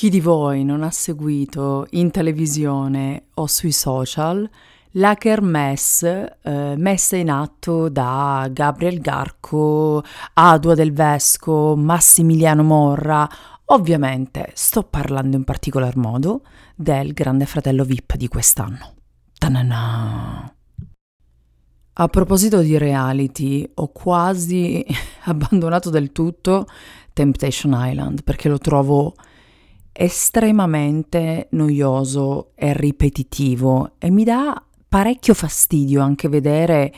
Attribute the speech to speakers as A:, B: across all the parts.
A: Chi di voi non ha seguito in televisione o sui social la kermesse eh, messa in atto da Gabriel Garco, Adua del Vesco, Massimiliano Morra? Ovviamente sto parlando in particolar modo del Grande Fratello VIP di quest'anno. Ta-na-na. A proposito di reality, ho quasi abbandonato del tutto Temptation Island perché lo trovo estremamente noioso e ripetitivo e mi dà parecchio fastidio anche vedere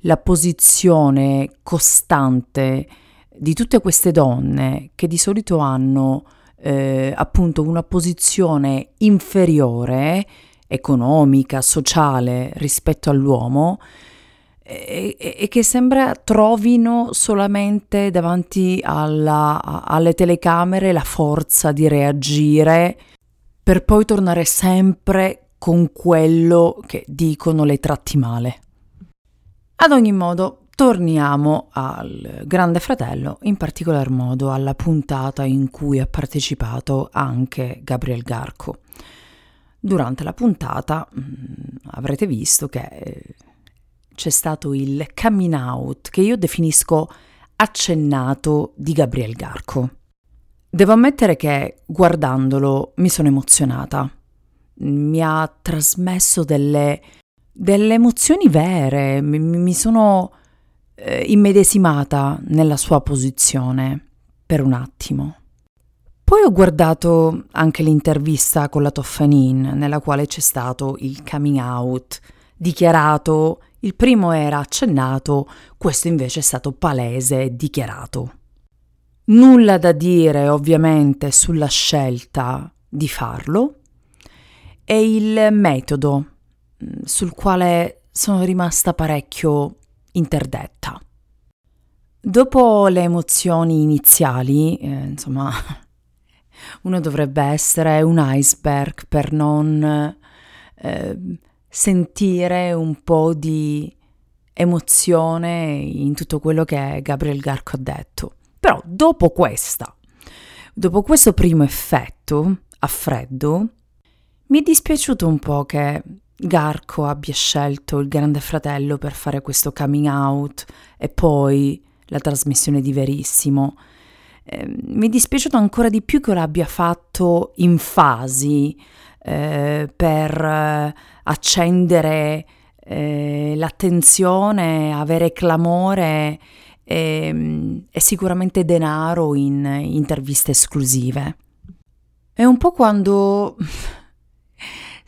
A: la posizione costante di tutte queste donne che di solito hanno eh, appunto una posizione inferiore economica, sociale rispetto all'uomo e, che sembra trovino solamente davanti alla, alle telecamere la forza di reagire per poi tornare sempre con quello che dicono le tratti male. Ad ogni modo, torniamo al Grande Fratello, in particolar modo alla puntata in cui ha partecipato anche Gabriel Garco. Durante la puntata mh, mm, avrete visto che eh, c'è stato il coming out che io definisco accennato di Gabriel Garco. Devo ammettere che guardandolo mi sono emozionata. Mi ha trasmesso delle, delle emozioni vere, mi, mi sono eh, immedesimata nella sua posizione per un attimo. Poi ho guardato anche l'intervista con la Toffanin, nella quale c'è stato il coming out dichiarato il primo era accennato, questo invece è stato palese e dichiarato. Nulla da dire ovviamente sulla scelta di farlo e il metodo mm, sul quale sono rimasta parecchio interdetta. Dopo le emozioni iniziali, eh, insomma, uno dovrebbe essere un iceberg per non eh, sentire un po' di emozione in tutto quello che Gabriel Garco ha detto. Però dopo questa, dopo questo primo effetto a freddo, mi è dispiaciuto un po' che Garco abbia scelto il Grande Fratello per fare questo coming out e poi la trasmissione di Verissimo. Eh, mi è dispiaciuto ancora di più che l'abbia fatto in fasi eh, per eh, accendere eh, l'attenzione, avere clamore e, ehm, e sicuramente denaro in interviste esclusive. È un po' quando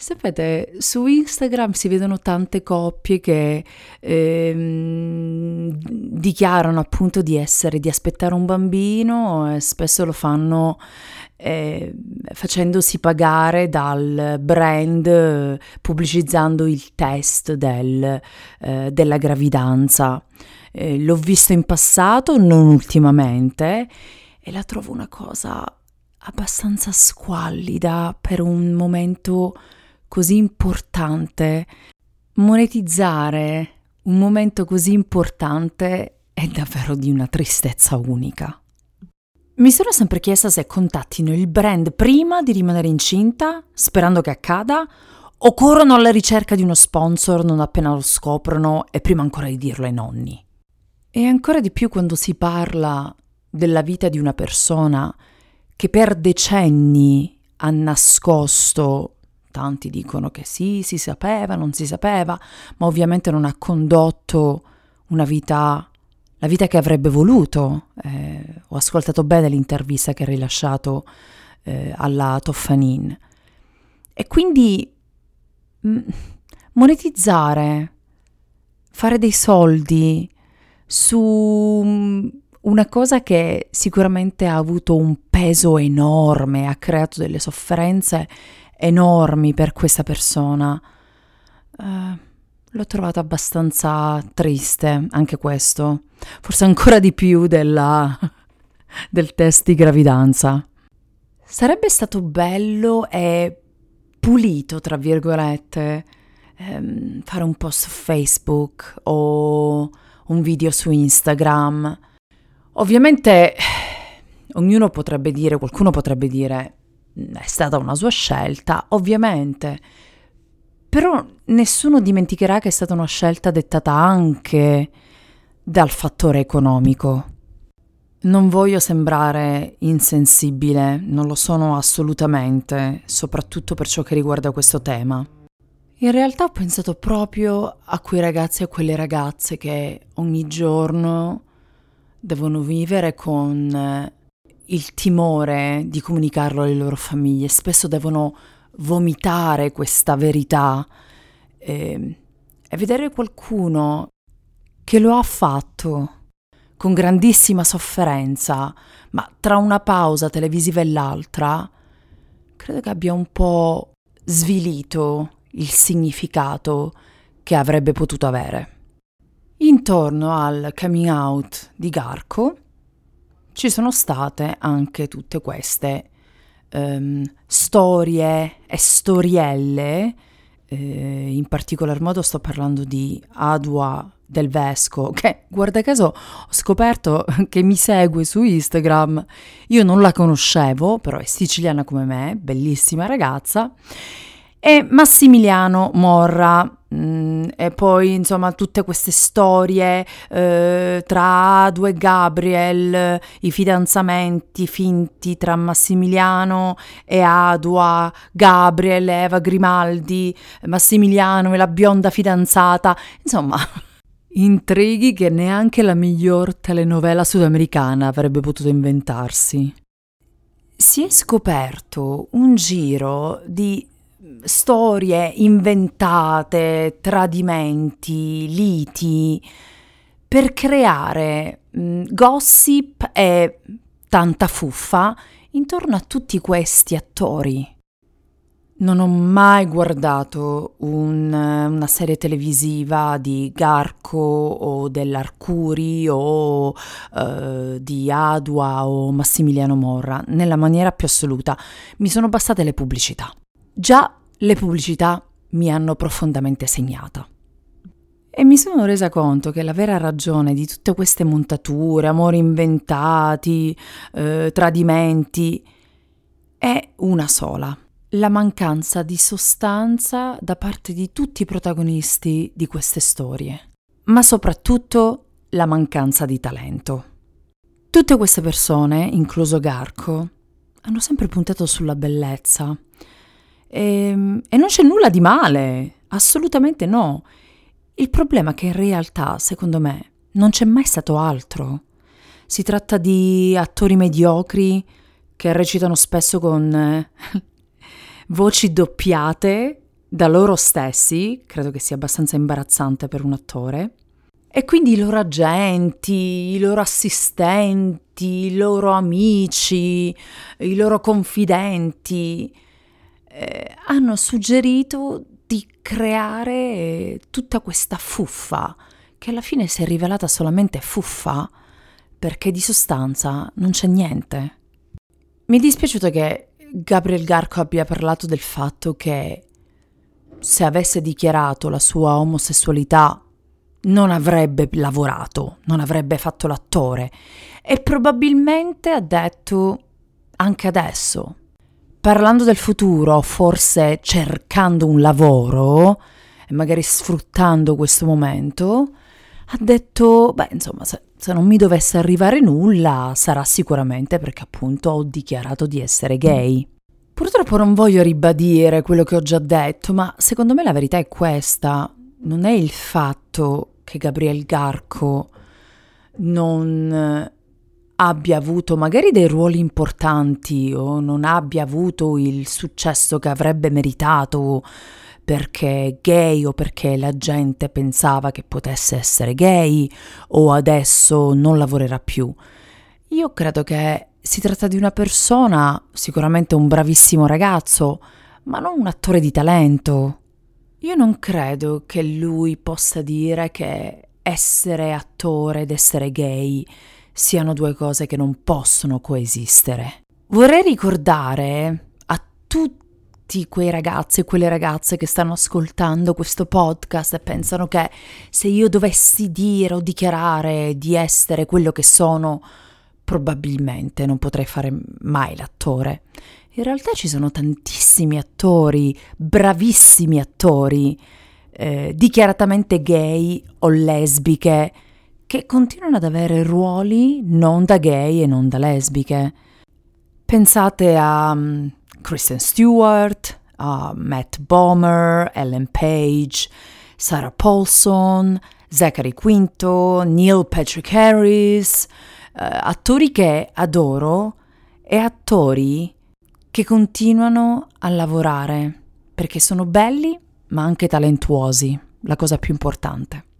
A: Sapete, su Instagram si vedono tante coppie che ehm, dichiarano appunto di essere, di aspettare un bambino e spesso lo fanno eh, facendosi pagare dal brand pubblicizzando il test del, eh, della gravidanza. Eh, l'ho visto in passato, non ultimamente, e la trovo una cosa abbastanza squallida per un momento così importante, monetizzare un momento così importante è davvero di una tristezza unica. Mi sono sempre chiesta se contattino il brand prima di rimanere incinta, sperando che accada, o corrono alla ricerca di uno sponsor non appena lo scoprono e prima ancora di dirlo ai nonni. E ancora di più quando si parla della vita di una persona che per decenni ha nascosto Tanti dicono che sì, si sapeva, non si sapeva, ma ovviamente non ha condotto una vita, la vita che avrebbe voluto. Eh, ho ascoltato bene l'intervista che ha rilasciato eh, alla Toffanin. E quindi mh, mm, monetizzare, fare dei soldi su mm, una cosa che sicuramente ha avuto un peso enorme, ha creato delle sofferenze enormi per questa persona. Uh, l'ho trovato abbastanza triste, anche questo, forse ancora di più della, del test di gravidanza. Sarebbe stato bello e pulito, tra virgolette, ehm, fare un post su Facebook o un video su Instagram. Ovviamente ognuno potrebbe dire, qualcuno potrebbe dire, è stata una sua scelta, ovviamente. Però nessuno dimenticherà che è stata una scelta dettata anche dal fattore economico. Non voglio sembrare insensibile, non lo sono assolutamente, soprattutto per ciò che riguarda questo tema. In realtà ho pensato proprio a quei ragazzi e a quelle ragazze che ogni giorno devono vivere con il timore di comunicarlo alle loro famiglie, spesso devono vomitare questa verità e, ehm, e vedere qualcuno che lo ha fatto con grandissima sofferenza, ma tra una pausa televisiva e l'altra, credo che abbia un po' svilito il significato che avrebbe potuto avere. Intorno al coming out di Garco ci sono state anche tutte queste um, storie e storielle, eh, in particolar modo sto parlando di Adua del Vesco, che guarda caso ho scoperto che mi segue su Instagram, io non la conoscevo, però è siciliana come me, bellissima ragazza, e Massimiliano Morra. Mm, e poi insomma tutte queste storie eh, tra Adu e Gabriel, i fidanzamenti finti tra Massimiliano e Adua, Gabriel, Eva Grimaldi, Massimiliano e la bionda fidanzata, insomma intrighi che neanche la miglior telenovela sudamericana avrebbe potuto inventarsi. Si è scoperto un giro di storie inventate, tradimenti, liti, per creare mh, gossip e tanta fuffa intorno a tutti questi attori. Non ho mai guardato un, una serie televisiva di Garco o dell'Arcuri o uh, di Adua o Massimiliano Morra, nella maniera più assoluta. Mi sono bastate le pubblicità. Già le pubblicità mi hanno profondamente segnata. E mi sono resa conto che la vera ragione di tutte queste montature, amori inventati, eh, tradimenti, è una sola, la mancanza di sostanza da parte di tutti i protagonisti di queste storie, ma soprattutto la mancanza di talento. Tutte queste persone, incluso Garco, hanno sempre puntato sulla bellezza, e, ehm, e non c'è nulla di male, assolutamente no. Il problema è che in realtà, secondo me, non c'è mai stato altro. Si tratta di attori mediocri che recitano spesso con eh, voci doppiate da loro stessi, credo che sia abbastanza imbarazzante per un attore. E quindi i loro agenti, i loro assistenti, i loro amici, i loro confidenti eh, hanno suggerito di creare tutta questa fuffa che alla fine si è rivelata solamente fuffa perché di sostanza non c'è niente. Mi è dispiaciuto che Gabriel Garco abbia parlato del fatto che se avesse dichiarato la sua omosessualità non avrebbe lavorato, non avrebbe fatto l'attore e probabilmente ha detto anche adesso parlando del futuro, forse cercando un lavoro e magari sfruttando questo momento, ha detto, beh, insomma, se, se, non mi dovesse arrivare nulla, sarà sicuramente perché appunto ho dichiarato di essere gay. Purtroppo non voglio ribadire quello che ho già detto, ma secondo me la verità è questa. Non è il fatto che Gabriel Garco non abbia avuto magari dei ruoli importanti o non abbia avuto il successo che avrebbe meritato perché gay o perché la gente pensava che potesse essere gay o adesso non lavorerà più. Io credo che si tratta di una persona, sicuramente un bravissimo ragazzo, ma non un attore di talento. Io non credo che lui possa dire che essere attore ed essere gay siano due cose che non possono coesistere. Vorrei ricordare a tutti quei ragazzi e quelle ragazze che stanno ascoltando questo podcast e pensano che se io dovessi dire o dichiarare di essere quello che sono, probabilmente non potrei fare mai l'attore. In realtà ci sono tantissimi attori, bravissimi attori, eh, dichiaratamente gay o lesbiche, che continuano ad avere ruoli non da gay e non da lesbiche. Pensate a um, Kristen Stewart, a Matt Bomer, Ellen Page, Sarah Paulson, Zachary Quinto, Neil Patrick Harris, eh, attori che adoro e attori che continuano a lavorare perché sono belli ma anche talentuosi, la cosa più importante.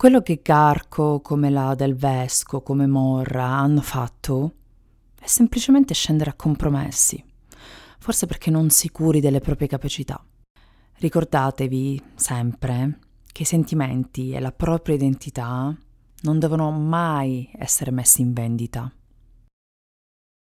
A: Quello che Garco, come la Del Vesco, come Morra hanno fatto è semplicemente scendere a compromessi, forse perché non sicuri delle proprie capacità. Ricordatevi sempre che i sentimenti e la propria identità non devono mai essere messi in vendita.